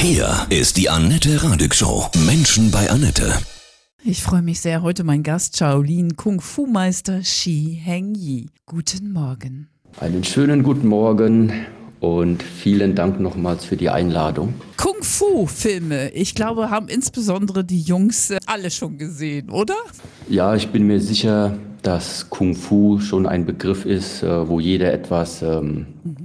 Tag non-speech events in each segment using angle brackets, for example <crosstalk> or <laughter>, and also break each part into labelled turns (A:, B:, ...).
A: Hier ist die Annette Radig Show. Menschen bei Annette.
B: Ich freue mich sehr. Heute mein Gast Shaolin Kung Fu Meister Shi Heng Yi. Guten Morgen.
C: Einen schönen guten Morgen und vielen Dank nochmals für die Einladung.
B: Kung Fu Filme, ich glaube, haben insbesondere die Jungs äh, alle schon gesehen, oder?
C: Ja, ich bin mir sicher, dass Kung Fu schon ein Begriff ist, äh, wo jeder etwas ähm, mhm.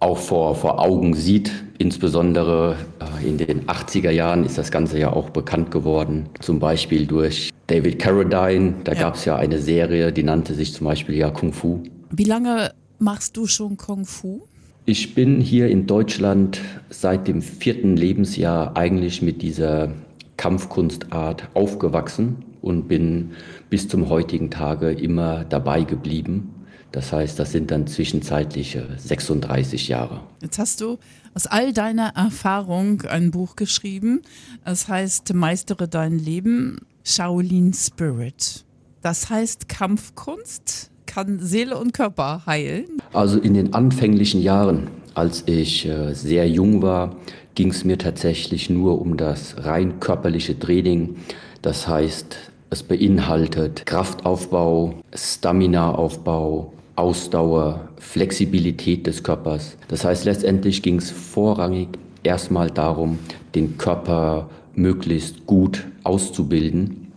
C: auch vor, vor Augen sieht. Insbesondere äh, in den 80er Jahren ist das Ganze ja auch bekannt geworden. Zum Beispiel durch David Carradine. Da ja. gab es ja eine Serie, die nannte sich zum Beispiel ja Kung Fu.
B: Wie lange machst du schon Kung Fu?
C: Ich bin hier in Deutschland seit dem vierten Lebensjahr eigentlich mit dieser Kampfkunstart aufgewachsen und bin bis zum heutigen Tage immer dabei geblieben. Das heißt, das sind dann zwischenzeitliche 36 Jahre.
B: Jetzt hast du aus all deiner Erfahrung ein Buch geschrieben. Es heißt Meistere dein Leben, Shaolin Spirit. Das heißt Kampfkunst kann Seele und Körper heilen?
C: Also in den anfänglichen Jahren, als ich äh, sehr jung war, ging es mir tatsächlich nur um das rein körperliche Training. Das heißt, es beinhaltet Kraftaufbau, Staminaaufbau, Ausdauer, Flexibilität des Körpers. Das heißt, letztendlich ging es vorrangig erstmal darum, den Körper möglichst gut auszubilden,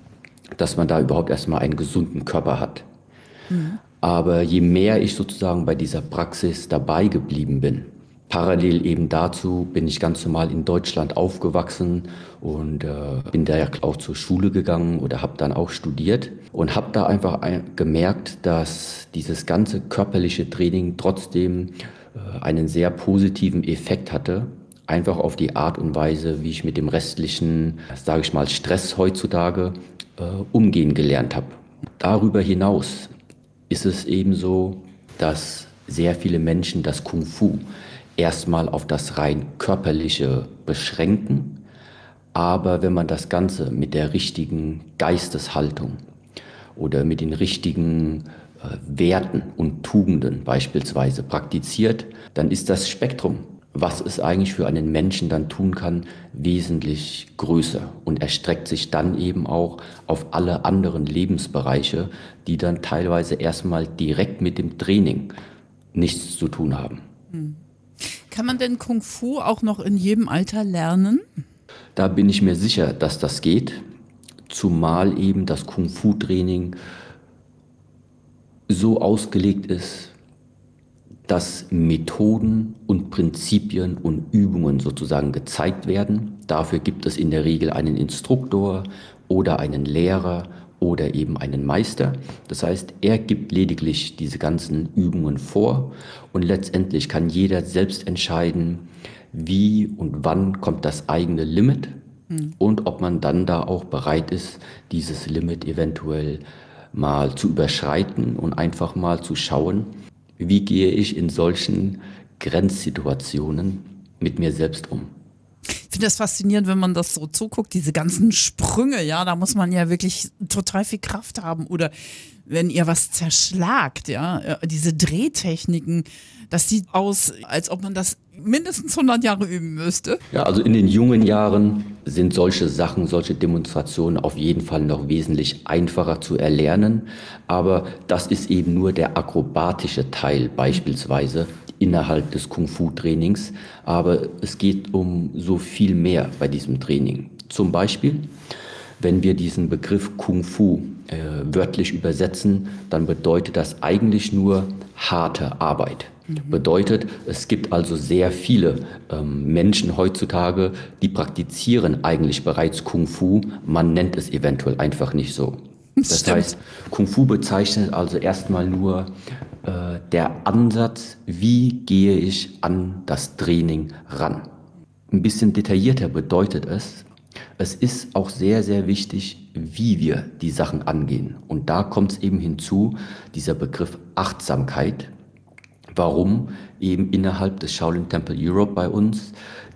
C: dass man da überhaupt erstmal einen gesunden Körper hat. Mhm. Aber je mehr ich sozusagen bei dieser Praxis dabei geblieben bin, parallel eben dazu bin ich ganz normal in Deutschland aufgewachsen und äh, bin da ja auch zur Schule gegangen oder habe dann auch studiert und habe da einfach ein, gemerkt, dass dieses ganze körperliche Training trotzdem äh, einen sehr positiven Effekt hatte einfach auf die Art und Weise, wie ich mit dem restlichen, sage ich mal, Stress heutzutage äh, umgehen gelernt habe. Darüber hinaus ist es eben so, dass sehr viele Menschen das Kung Fu erstmal auf das rein körperliche beschränken. Aber wenn man das Ganze mit der richtigen Geisteshaltung oder mit den richtigen äh, Werten und Tugenden beispielsweise praktiziert, dann ist das Spektrum was es eigentlich für einen Menschen dann tun kann, wesentlich größer und erstreckt sich dann eben auch auf alle anderen Lebensbereiche, die dann teilweise erstmal direkt mit dem Training nichts zu tun haben. Hm.
B: Kann man denn Kung Fu auch noch in jedem Alter lernen?
C: Da bin ich mir sicher, dass das geht, zumal eben das Kung Fu Training so ausgelegt ist, dass Methoden und Prinzipien und Übungen sozusagen gezeigt werden. Dafür gibt es in der Regel einen Instruktor oder einen Lehrer oder eben einen Meister. Das heißt, er gibt lediglich diese ganzen Übungen vor und letztendlich kann jeder selbst entscheiden, wie und wann kommt das eigene Limit hm. und ob man dann da auch bereit ist, dieses Limit eventuell mal zu überschreiten und einfach mal zu schauen, wie gehe ich in solchen Grenzsituationen mit mir selbst um?
B: Ich finde das faszinierend, wenn man das so zuguckt, diese ganzen Sprünge, ja, da muss man ja wirklich total viel Kraft haben. Oder wenn ihr was zerschlagt, ja, äh, diese Drehtechniken, das sieht aus, als ob man das mindestens 100 Jahre üben müsste.
C: Ja, also in den jungen Jahren sind solche Sachen, solche Demonstrationen auf jeden Fall noch wesentlich einfacher zu erlernen. Aber das ist eben nur der akrobatische Teil beispielsweise innerhalb des Kung-Fu-Trainings. Aber es geht um so viel mehr bei diesem Training. Zum Beispiel, wenn wir diesen Begriff Kung-Fu äh, wörtlich übersetzen, dann bedeutet das eigentlich nur harte Arbeit. Mhm. Bedeutet, es gibt also sehr viele ähm, Menschen heutzutage, die praktizieren eigentlich bereits Kung Fu. Man nennt es eventuell einfach nicht so. <laughs> Das Stimmt. heißt, Kung Fu bezeichnet also erstmal nur äh, der Ansatz, wie gehe ich an das Training ran. Ein bisschen detaillierter bedeutet es, es ist auch sehr, sehr wichtig, wie wir die Sachen angehen. Und da kommt es eben hinzu, dieser Begriff Achtsamkeit, warum eben innerhalb des Shaolin Temple Europe bei uns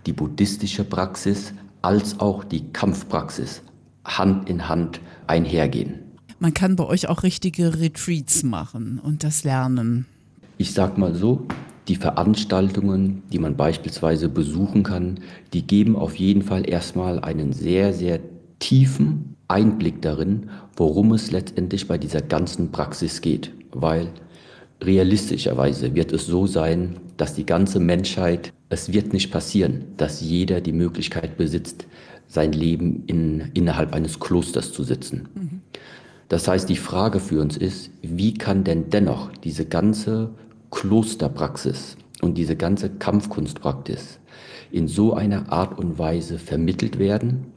C: die buddhistische Praxis als auch die Kampfpraxis Hand in Hand einhergehen.
B: Man kann bei euch auch richtige Retreats machen und das lernen.
C: Ich sag mal so, die Veranstaltungen, die man beispielsweise besuchen kann, die geben auf jeden Fall erstmal einen sehr, sehr tiefen Einblick darin, worum es letztendlich bei dieser ganzen Praxis geht. Weil realistischerweise wird es so sein, dass die ganze Menschheit, es wird nicht passieren, dass jeder die Möglichkeit besitzt, sein Leben in, innerhalb eines Klosters zu sitzen. Mhm. Das heißt, die Frage für uns ist, wie kann denn dennoch diese ganze Klosterpraxis und diese ganze Kampfkunstpraxis in so einer Art und Weise vermittelt werden,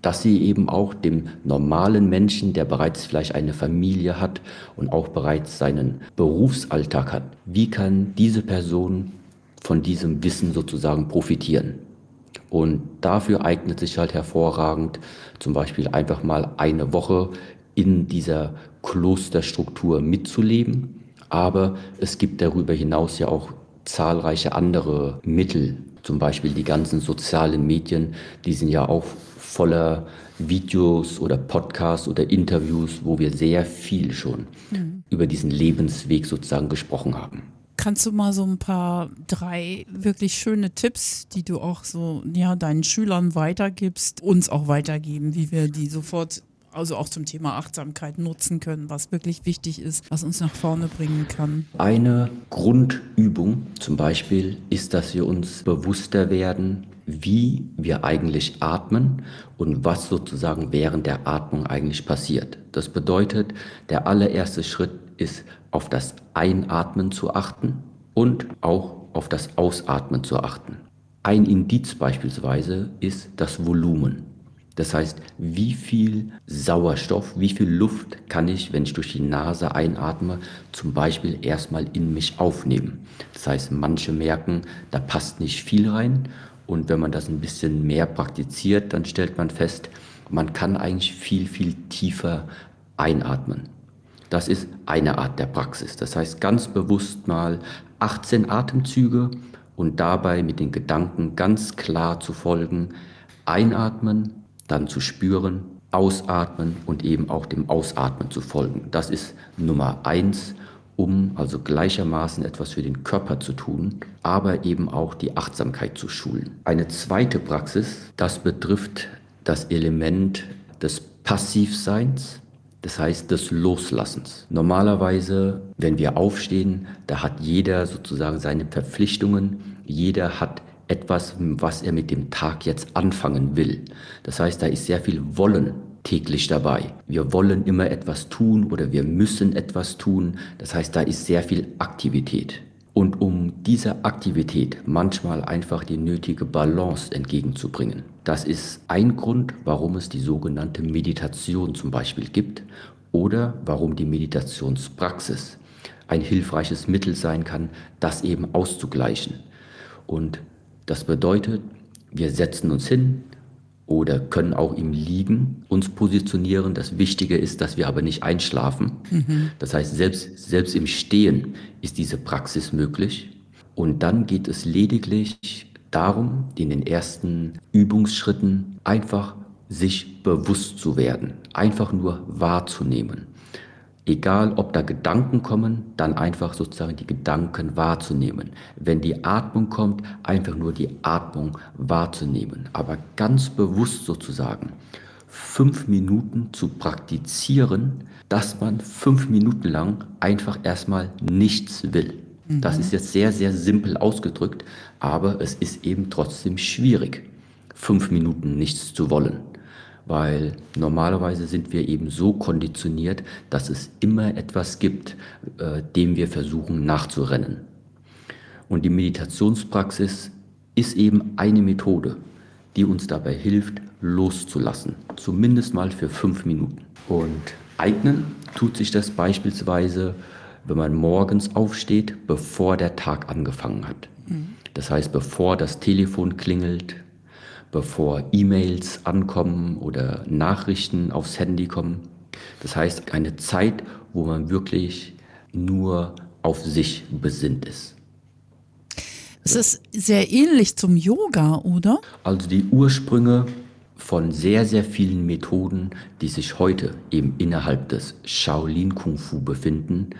C: dass sie eben auch dem normalen Menschen, der bereits vielleicht eine Familie hat und auch bereits seinen Berufsalltag hat, wie kann diese Person von diesem Wissen sozusagen profitieren? Und dafür eignet sich halt hervorragend zum Beispiel einfach mal eine Woche in dieser Klosterstruktur mitzuleben. Aber es gibt darüber hinaus ja auch zahlreiche andere Mittel, zum Beispiel die ganzen sozialen Medien, die sind ja auch voller Videos oder Podcasts oder Interviews, wo wir sehr viel schon mhm. über diesen Lebensweg sozusagen gesprochen haben.
B: Kannst du mal so ein paar drei wirklich schöne Tipps, die du auch so ja deinen Schülern weitergibst, uns auch weitergeben, wie wir die sofort also auch zum Thema Achtsamkeit nutzen können, was wirklich wichtig ist, was uns nach vorne bringen kann.
C: Eine Grundübung zum Beispiel ist, dass wir uns bewusster werden, wie wir eigentlich atmen und was sozusagen während der Atmung eigentlich passiert. Das bedeutet, der allererste Schritt ist, auf das Einatmen zu achten und auch auf das Ausatmen zu achten. Ein Indiz beispielsweise ist das Volumen. Das heißt, wie viel Sauerstoff, wie viel Luft kann ich, wenn ich durch die Nase einatme, zum Beispiel erstmal in mich aufnehmen. Das heißt, manche merken, da passt nicht viel rein. Und wenn man das ein bisschen mehr praktiziert, dann stellt man fest, man kann eigentlich viel, viel tiefer einatmen. Das ist eine Art der Praxis. Das heißt, ganz bewusst mal 18 Atemzüge und dabei mit den Gedanken ganz klar zu folgen, einatmen, dann zu spüren, ausatmen und eben auch dem Ausatmen zu folgen. Das ist Nummer eins, um also gleichermaßen etwas für den Körper zu tun, aber eben auch die Achtsamkeit zu schulen. Eine zweite Praxis, das betrifft das Element des Passivseins, das heißt des Loslassens. Normalerweise, wenn wir aufstehen, da hat jeder sozusagen seine Verpflichtungen, jeder hat etwas, was er mit dem Tag jetzt anfangen will. Das heißt, da ist sehr viel Wollen täglich dabei. Wir wollen immer etwas tun oder wir müssen etwas tun. Das heißt, da ist sehr viel Aktivität. Und um dieser Aktivität manchmal einfach die nötige Balance entgegenzubringen. Das ist ein Grund, warum es die sogenannte Meditation zum Beispiel gibt oder warum die Meditationspraxis ein hilfreiches Mittel sein kann, das eben auszugleichen. Und das bedeutet, wir setzen uns hin oder können auch im Liegen uns positionieren. Das Wichtige ist, dass wir aber nicht einschlafen. Mhm. Das heißt, selbst, selbst im Stehen ist diese Praxis möglich. Und dann geht es lediglich darum, in den ersten Übungsschritten einfach sich bewusst zu werden, einfach nur wahrzunehmen. Egal, ob da Gedanken kommen, dann einfach sozusagen die Gedanken wahrzunehmen. Wenn die Atmung kommt, einfach nur die Atmung wahrzunehmen. Aber ganz bewusst sozusagen fünf Minuten zu praktizieren, dass man fünf Minuten lang einfach erstmal nichts will. Mhm. Das ist jetzt sehr, sehr simpel ausgedrückt, aber es ist eben trotzdem schwierig, fünf Minuten nichts zu wollen weil normalerweise sind wir eben so konditioniert, dass es immer etwas gibt, äh, dem wir versuchen nachzurennen. Und die Meditationspraxis ist eben eine Methode, die uns dabei hilft, loszulassen, zumindest mal für fünf Minuten. Und eignen tut sich das beispielsweise, wenn man morgens aufsteht, bevor der Tag angefangen hat. Mhm. Das heißt, bevor das Telefon klingelt, bevor E-Mails ankommen oder Nachrichten aufs Handy kommen. Das heißt, eine Zeit, wo man wirklich nur auf sich besinnt ist.
B: Es ist sehr ähnlich zum Yoga, oder?
C: Also die Ursprünge von sehr, sehr vielen Methoden, die sich heute eben innerhalb des Shaolin Kung Fu befinden,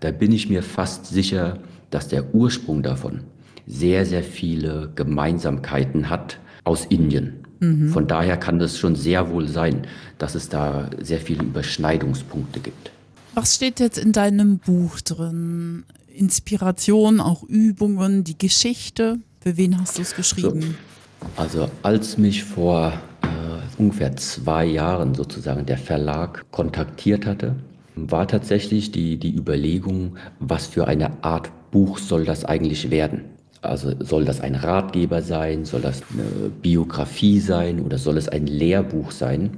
C: da bin ich mir fast sicher, dass der Ursprung davon sehr, sehr viele Gemeinsamkeiten hat aus Indien. Mhm. Von daher kann es schon sehr wohl sein, dass es da sehr viele Überschneidungspunkte gibt.
B: Was steht jetzt in deinem Buch drin? Inspiration, auch Übungen, die Geschichte? Für wen hast du es geschrieben?
C: So, also als mich vor äh, ungefähr zwei Jahren sozusagen der Verlag kontaktiert hatte, war tatsächlich die, die Überlegung, was für eine Art Buch soll das eigentlich werden. Also soll das ein Ratgeber sein, soll das eine Biografie sein oder soll es ein Lehrbuch sein?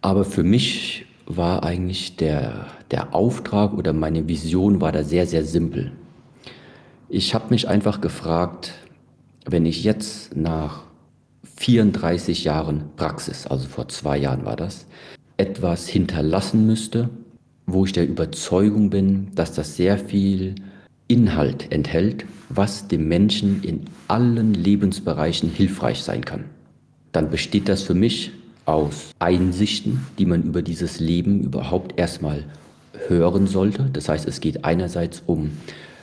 C: Aber für mich war eigentlich der, der Auftrag oder meine Vision war da sehr, sehr simpel. Ich habe mich einfach gefragt, wenn ich jetzt nach 34 Jahren Praxis, also vor zwei Jahren war das, etwas hinterlassen müsste, wo ich der Überzeugung bin, dass das sehr viel Inhalt enthält, was dem Menschen in allen Lebensbereichen hilfreich sein kann. Dann besteht das für mich aus Einsichten, die man über dieses Leben überhaupt erstmal hören sollte. Das heißt, es geht einerseits um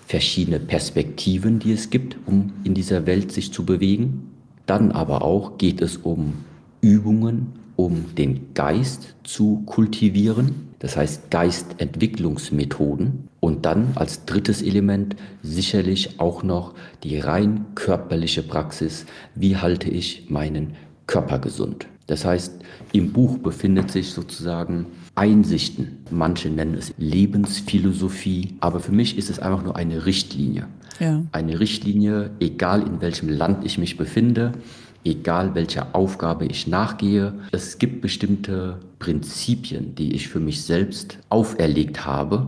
C: verschiedene Perspektiven, die es gibt, um in dieser Welt sich zu bewegen. Dann aber auch geht es um Übungen, um den Geist zu kultivieren, das heißt Geistentwicklungsmethoden. Und dann als drittes Element sicherlich auch noch die rein körperliche Praxis, wie halte ich meinen Körper gesund. Das heißt, im Buch befindet sich sozusagen Einsichten. Manche nennen es Lebensphilosophie, aber für mich ist es einfach nur eine Richtlinie. Ja. Eine Richtlinie, egal in welchem Land ich mich befinde, egal welcher Aufgabe ich nachgehe. Es gibt bestimmte Prinzipien, die ich für mich selbst auferlegt habe,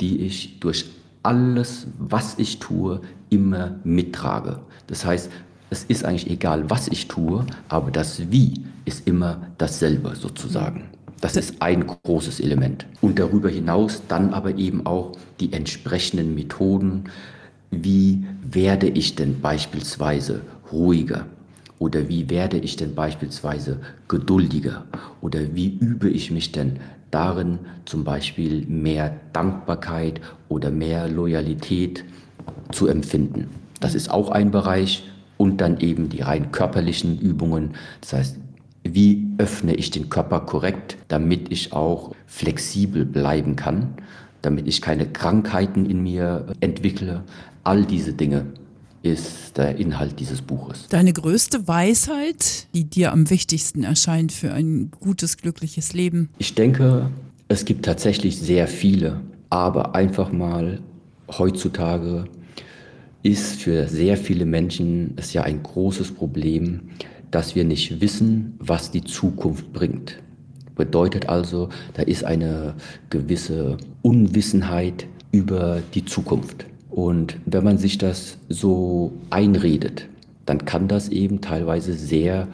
C: die ich durch alles, was ich tue, immer mittrage. Das heißt, es ist eigentlich egal, was ich tue, aber das Wie ist immer dasselbe sozusagen. Das ist ein großes Element. Und darüber hinaus dann aber eben auch die entsprechenden Methoden. Wie werde ich denn beispielsweise ruhiger? Oder wie werde ich denn beispielsweise geduldiger? Oder wie übe ich mich denn darin, zum Beispiel mehr Dankbarkeit oder mehr Loyalität zu empfinden? Das ist auch ein Bereich. Und dann eben die rein körperlichen Übungen. Das heißt, wie öffne ich den Körper korrekt, damit ich auch flexibel bleiben kann, damit ich keine Krankheiten in mir entwickle. All diese Dinge ist der Inhalt dieses Buches.
B: Deine größte Weisheit, die dir am wichtigsten erscheint für ein gutes, glückliches Leben?
C: Ich denke, es gibt tatsächlich sehr viele, aber einfach mal heutzutage ist für sehr viele Menschen es ja ein großes Problem, dass wir nicht wissen, was die Zukunft bringt. Bedeutet also, da ist eine gewisse Unwissenheit über die Zukunft. Und wenn man sich das so einredet, dann kann das eben teilweise sehr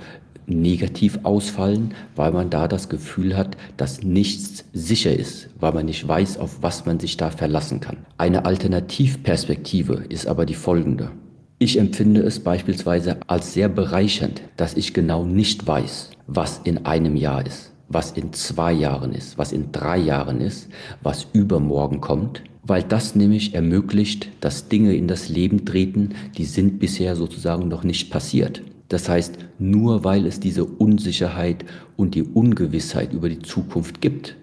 C: negativ ausfallen, weil man da das Gefühl hat, dass nichts sicher ist, weil man nicht weiß, auf was man sich da verlassen kann. Eine Alternativperspektive ist aber die folgende. Ich empfinde es beispielsweise als sehr bereichernd, dass ich genau nicht weiß, was in einem Jahr ist, was in zwei Jahren ist, was in drei Jahren ist, was übermorgen kommt, weil das nämlich ermöglicht, dass Dinge in das Leben treten, die sind bisher sozusagen noch nicht passiert. Das heißt, nur weil es diese Unsicherheit und die Ungewissheit über die Zukunft gibt,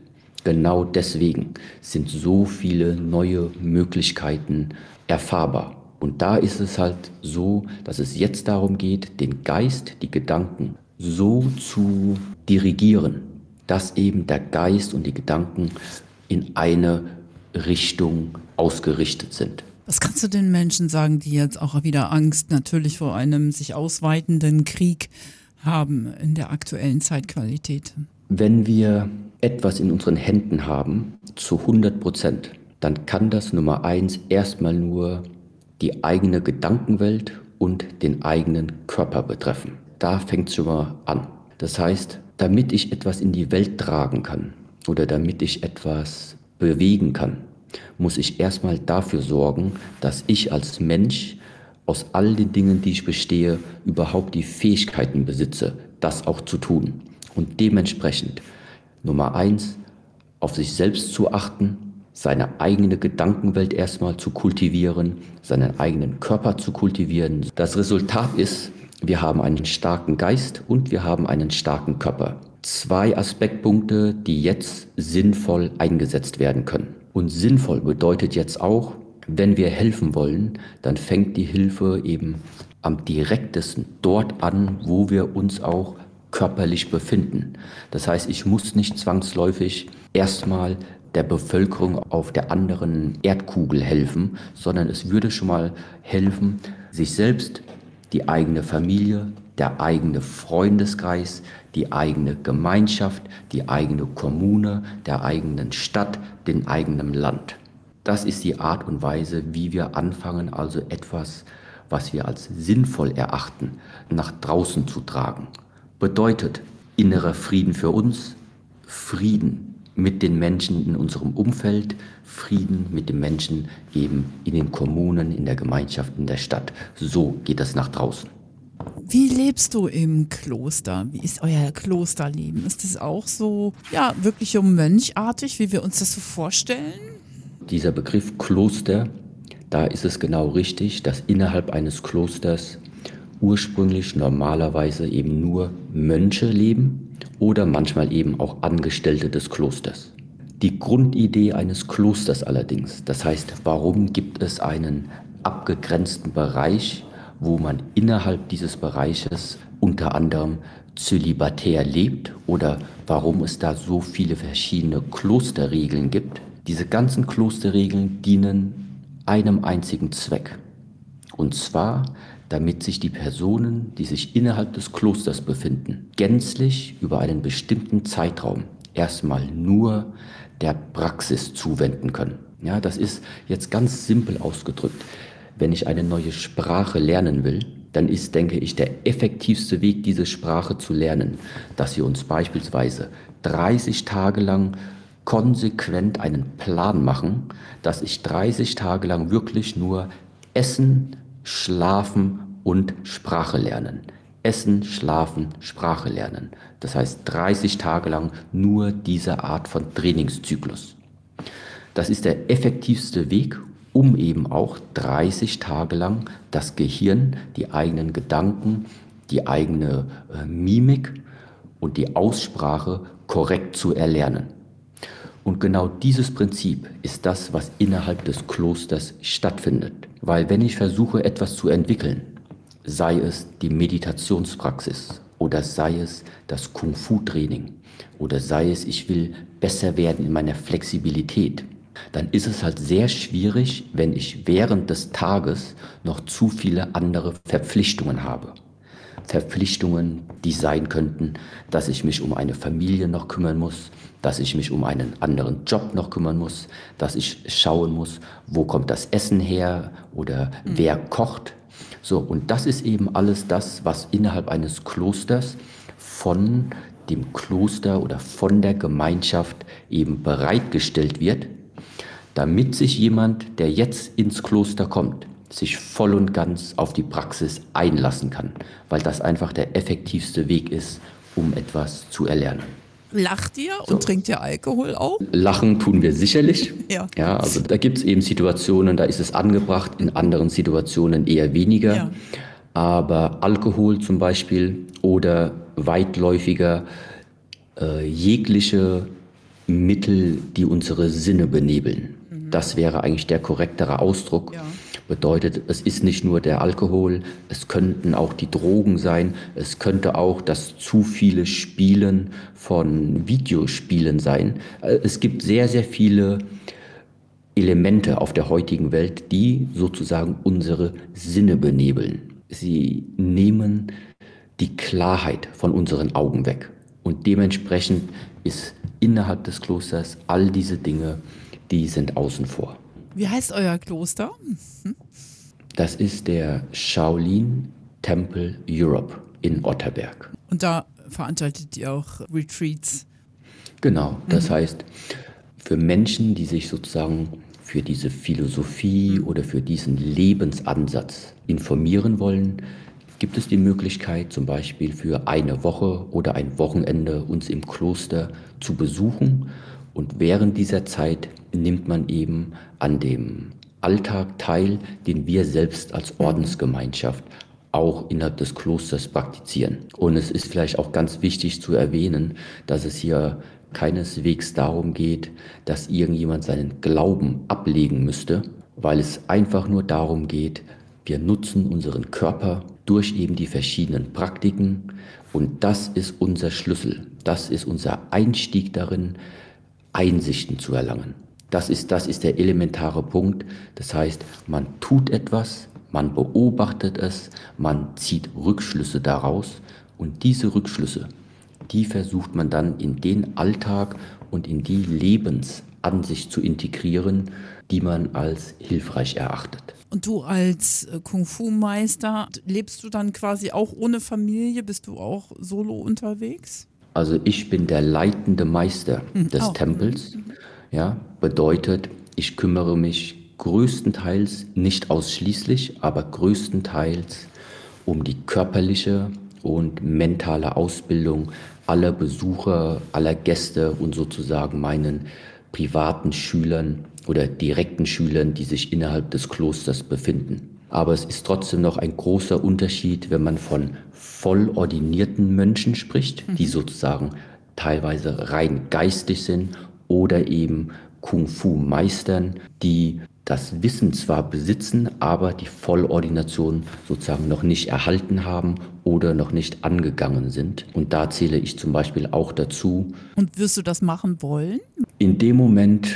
C: genau deswegen sind so viele neue Möglichkeiten erfahrbar. Und da ist es halt so, dass es jetzt darum geht, den Geist, die Gedanken so zu dirigieren, dass eben der Geist und die Gedanken in eine Richtung ausgerichtet sind.
B: Was kannst du den Menschen sagen, die jetzt auch wieder Angst natürlich vor einem sich ausweitenden Krieg haben in der aktuellen Zeitqualität?
C: Wenn wir etwas in unseren Händen haben, zu 100 Prozent, dann kann das Nummer eins erstmal nur die eigene Gedankenwelt und den eigenen Körper betreffen. Da fängt es schon mal an. Das heißt, damit ich etwas in die Welt tragen kann oder damit ich etwas bewegen kann, muss ich erstmal dafür sorgen, dass ich als Mensch aus all den Dingen, die ich bestehe, überhaupt die Fähigkeiten besitze, das auch zu tun. Und dementsprechend, Nummer eins, auf sich selbst zu achten, seine eigene Gedankenwelt erstmal zu kultivieren, seinen eigenen Körper zu kultivieren. Das Resultat ist, wir haben einen starken Geist und wir haben einen starken Körper. Zwei Aspektpunkte, die jetzt sinnvoll eingesetzt werden können. Und sinnvoll bedeutet jetzt auch, wenn wir helfen wollen, dann fängt die Hilfe eben am direktesten dort an, wo wir uns auch körperlich befinden. Das heißt, ich muss nicht zwangsläufig erstmal der Bevölkerung auf der anderen Erdkugel helfen, sondern es würde schon mal helfen, sich selbst, die eigene Familie, der eigene Freundeskreis, die eigene Gemeinschaft, die eigene Kommune, der eigenen Stadt, den eigenen Land. Das ist die Art und Weise, wie wir anfangen, also etwas, was wir als sinnvoll erachten, nach draußen zu tragen. Bedeutet innerer Frieden für uns, Frieden mit den Menschen in unserem Umfeld, Frieden mit den Menschen eben in den Kommunen, in der Gemeinschaft, in der Stadt. So geht es nach draußen.
B: Wie lebst du im Kloster? Wie ist euer Klosterleben? Ist es auch so, ja, wirklich so mönchartig, wie wir uns das so vorstellen?
C: Dieser Begriff Kloster, da ist es genau richtig, dass innerhalb eines Klosters ursprünglich normalerweise eben nur Mönche leben oder manchmal eben auch Angestellte des Klosters. Die Grundidee eines Klosters allerdings, das heißt, warum gibt es einen abgegrenzten Bereich, wo man innerhalb dieses Bereiches unter anderem zölibatär lebt oder warum es da so viele verschiedene Klosterregeln gibt. Diese ganzen Klosterregeln dienen einem einzigen Zweck. Und zwar damit sich die Personen, die sich innerhalb des Klosters befinden, gänzlich über einen bestimmten Zeitraum erstmal nur der Praxis zuwenden können. Ja, das ist jetzt ganz simpel ausgedrückt. Wenn ich eine neue Sprache lernen will, dann ist, denke ich, der effektivste Weg, diese Sprache zu lernen, dass wir uns beispielsweise 30 Tage lang konsequent einen Plan machen, dass ich 30 Tage lang wirklich nur Essen, Schlafen und Sprache lernen. Essen, Schlafen, Sprache lernen. Das heißt 30 Tage lang nur diese Art von Trainingszyklus. Das ist der effektivste Weg, um eben auch 30 Tage lang das Gehirn, die eigenen Gedanken, die eigene äh, Mimik und die Aussprache korrekt zu erlernen. Und genau dieses Prinzip ist das, was innerhalb des Klosters stattfindet. Weil wenn ich versuche, etwas zu entwickeln, sei es die Meditationspraxis oder sei es das Kung-Fu-Training oder sei es, ich will besser werden in meiner Flexibilität, dann ist es halt sehr schwierig, wenn ich während des Tages noch zu viele andere Verpflichtungen habe. Verpflichtungen, die sein könnten, dass ich mich um eine Familie noch kümmern muss, dass ich mich um einen anderen Job noch kümmern muss, dass ich schauen muss, wo kommt das Essen her oder mhm. wer kocht. So, und das ist eben alles das, was innerhalb eines Klosters von dem Kloster oder von der Gemeinschaft eben bereitgestellt wird, damit sich jemand, der jetzt ins Kloster kommt, sich voll und ganz auf die Praxis einlassen kann, weil das einfach der effektivste Weg ist, um etwas zu erlernen.
B: Lacht ihr und so. trinkt ihr Alkohol auch?
C: Lachen tun wir sicherlich. <laughs>
B: ja.
C: ja. Also da gibt es eben Situationen, da ist es angebracht, in anderen Situationen eher weniger. Ja. Aber Alkohol zum Beispiel oder weitläufiger äh, jegliche Mittel, die unsere Sinne benebeln. Das wäre eigentlich der korrektere Ausdruck. Ja. Bedeutet, es ist nicht nur der Alkohol, es könnten auch die Drogen sein, es könnte auch das zu viele Spielen von Videospielen sein. Äh, es gibt sehr, sehr viele Elemente auf der heutigen Welt, die sozusagen unsere Sinne benebeln. Sie nehmen die Klarheit von unseren Augen weg. Und dementsprechend ist innerhalb des Klosters all diese Dinge, die sind außen vor.
B: Wie heißt euer Kloster?
C: Hm? Das ist der Shaolin Temple Europe in Otterberg.
B: Und da veranstaltet ihr auch Retreats?
C: Genau, das mhm. heißt, für Menschen, die sich sozusagen für diese Philosophie mhm. oder für diesen Lebensansatz informieren wollen, gibt es die Möglichkeit, zum Beispiel für eine Woche oder ein Wochenende uns im Kloster zu besuchen und während dieser Zeit nimmt man eben an dem Alltag teil, den wir selbst als Ordensgemeinschaft auch innerhalb des Klosters praktizieren. Und es ist vielleicht auch ganz wichtig zu erwähnen, dass es hier keineswegs darum geht, dass irgendjemand seinen Glauben ablegen müsste, weil es einfach nur darum geht, wir nutzen unseren Körper durch eben die verschiedenen Praktiken und das ist unser Schlüssel, das ist unser Einstieg darin, Einsichten zu erlangen. Das ist, das ist der elementare Punkt. Das heißt, man tut etwas, man beobachtet es, man zieht Rückschlüsse daraus und diese Rückschlüsse, die versucht man dann in den Alltag und in die Lebensansicht zu integrieren, die man als hilfreich erachtet.
B: Und du als äh, Kung-Fu-Meister, lebst du dann quasi auch ohne Familie? Bist du auch solo unterwegs?
C: Also ich bin der leitende Meister hm, des oh. Tempels. Ja, bedeutet, ich kümmere mich größtenteils, nicht ausschließlich, aber größtenteils um die körperliche und mentale Ausbildung aller Besucher, aller Gäste und sozusagen meinen privaten Schülern oder direkten Schülern, die sich innerhalb des Klosters befinden. Aber es ist trotzdem noch ein großer Unterschied, wenn man von vollordinierten Mönchen spricht, die mhm. sozusagen teilweise rein geistig sind oder eben Kung-Fu-Meistern, die das Wissen zwar besitzen, aber die Vollordination sozusagen noch nicht erhalten haben oder noch nicht angegangen sind. Und da zähle ich zum Beispiel auch dazu.
B: Und wirst du das machen wollen?
C: In dem Moment,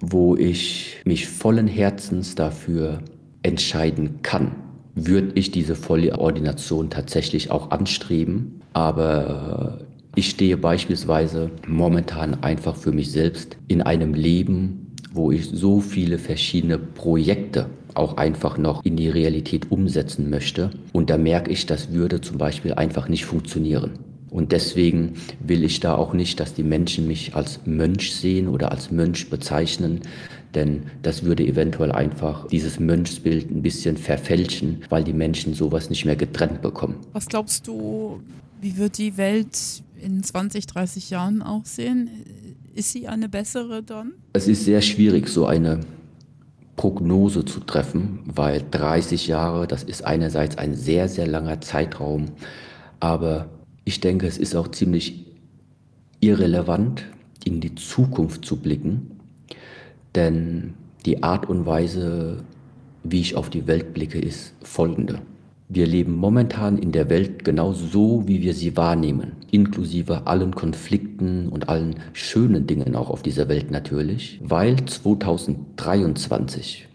C: wo ich mich vollen Herzens dafür entscheiden kann, würde ich diese Vollordination tatsächlich auch anstreben. Aber ich stehe beispielsweise momentan einfach für mich selbst in einem Leben, wo ich so viele verschiedene Projekte auch einfach noch in die Realität umsetzen möchte. Und da merke ich, das würde zum Beispiel einfach nicht funktionieren. Und deswegen will ich da auch nicht, dass die Menschen mich als Mönch sehen oder als Mönch bezeichnen, denn das würde eventuell einfach dieses Mönchsbild ein bisschen verfälschen, weil die Menschen sowas nicht mehr getrennt bekommen.
B: Was glaubst du, wie wird die Welt in 20, 30 Jahren aussehen? Ist sie eine bessere dann?
C: Es ist sehr schwierig, so eine Prognose zu treffen, weil 30 Jahre, das ist einerseits ein sehr, sehr langer Zeitraum, aber ich denke, es ist auch ziemlich irrelevant, in die Zukunft zu blicken, denn die Art und Weise, wie ich auf die Welt blicke, ist folgende. Wir leben momentan in der Welt genau so, wie wir sie wahrnehmen, inklusive allen Konflikten und allen schönen Dingen auch auf dieser Welt natürlich, weil 2023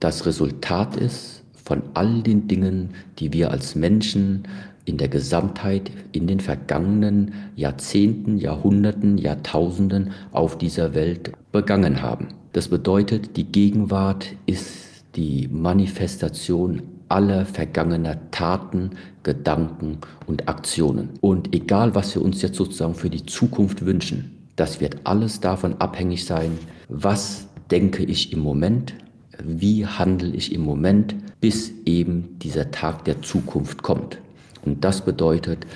C: das Resultat ist von all den Dingen, die wir als Menschen in der Gesamtheit in den vergangenen Jahrzehnten, Jahrhunderten, Jahrtausenden auf dieser Welt begangen haben. Das bedeutet, die Gegenwart ist die Manifestation aller vergangener Taten, Gedanken und Aktionen. Und egal, was wir uns jetzt sozusagen für die Zukunft wünschen, das wird alles davon abhängig sein, was denke ich im Moment, wie handle ich im Moment, bis eben dieser Tag der Zukunft kommt. Und das bedeutet,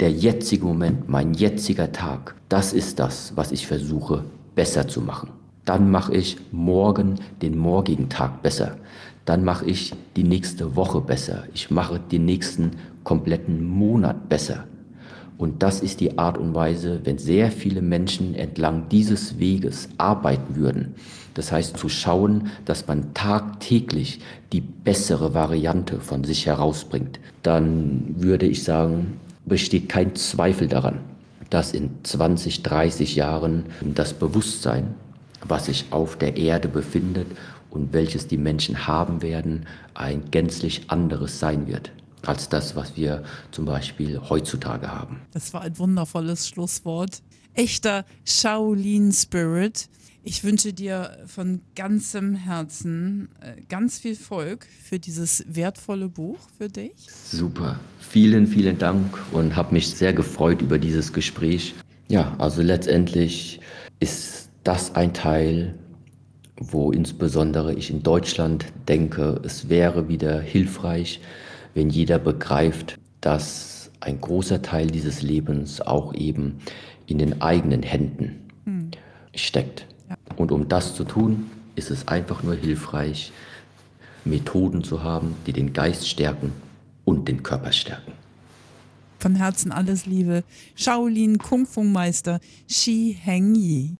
C: der jetzige Moment, mein jetziger Tag, das ist das, was ich versuche besser zu machen. Dann mache ich morgen den morgigen Tag besser dann mache ich die nächste Woche besser. Ich mache den nächsten kompletten Monat besser. Und das ist die Art und Weise, wenn sehr viele Menschen entlang dieses Weges arbeiten würden. Das heißt, zu schauen, dass man tagtäglich die bessere Variante von sich herausbringt. Dann würde ich sagen, besteht kein Zweifel daran, dass in 20, 30 Jahren das Bewusstsein, was sich auf der Erde befindet und welches die Menschen haben werden, ein gänzlich anderes sein wird als das, was wir zum Beispiel heutzutage haben.
B: Das war ein wundervolles Schlusswort. Echter Shaolin Spirit. Ich wünsche dir von ganzem Herzen äh, ganz viel Volk für dieses wertvolle Buch für dich.
C: Super. Vielen, vielen Dank und habe mich sehr gefreut über dieses Gespräch. Ja, also letztendlich ist das ein Teil wo insbesondere ich in Deutschland denke, es wäre wieder hilfreich, wenn jeder begreift, dass ein großer Teil dieses Lebens auch eben in den eigenen Händen hm. steckt. Ja. Und um das zu tun, ist es einfach nur hilfreich, Methoden zu haben, die den Geist stärken und den Körper stärken.
B: Von Herzen alles Liebe. Shaolin Kung Fu Meister Shi Heng Yi.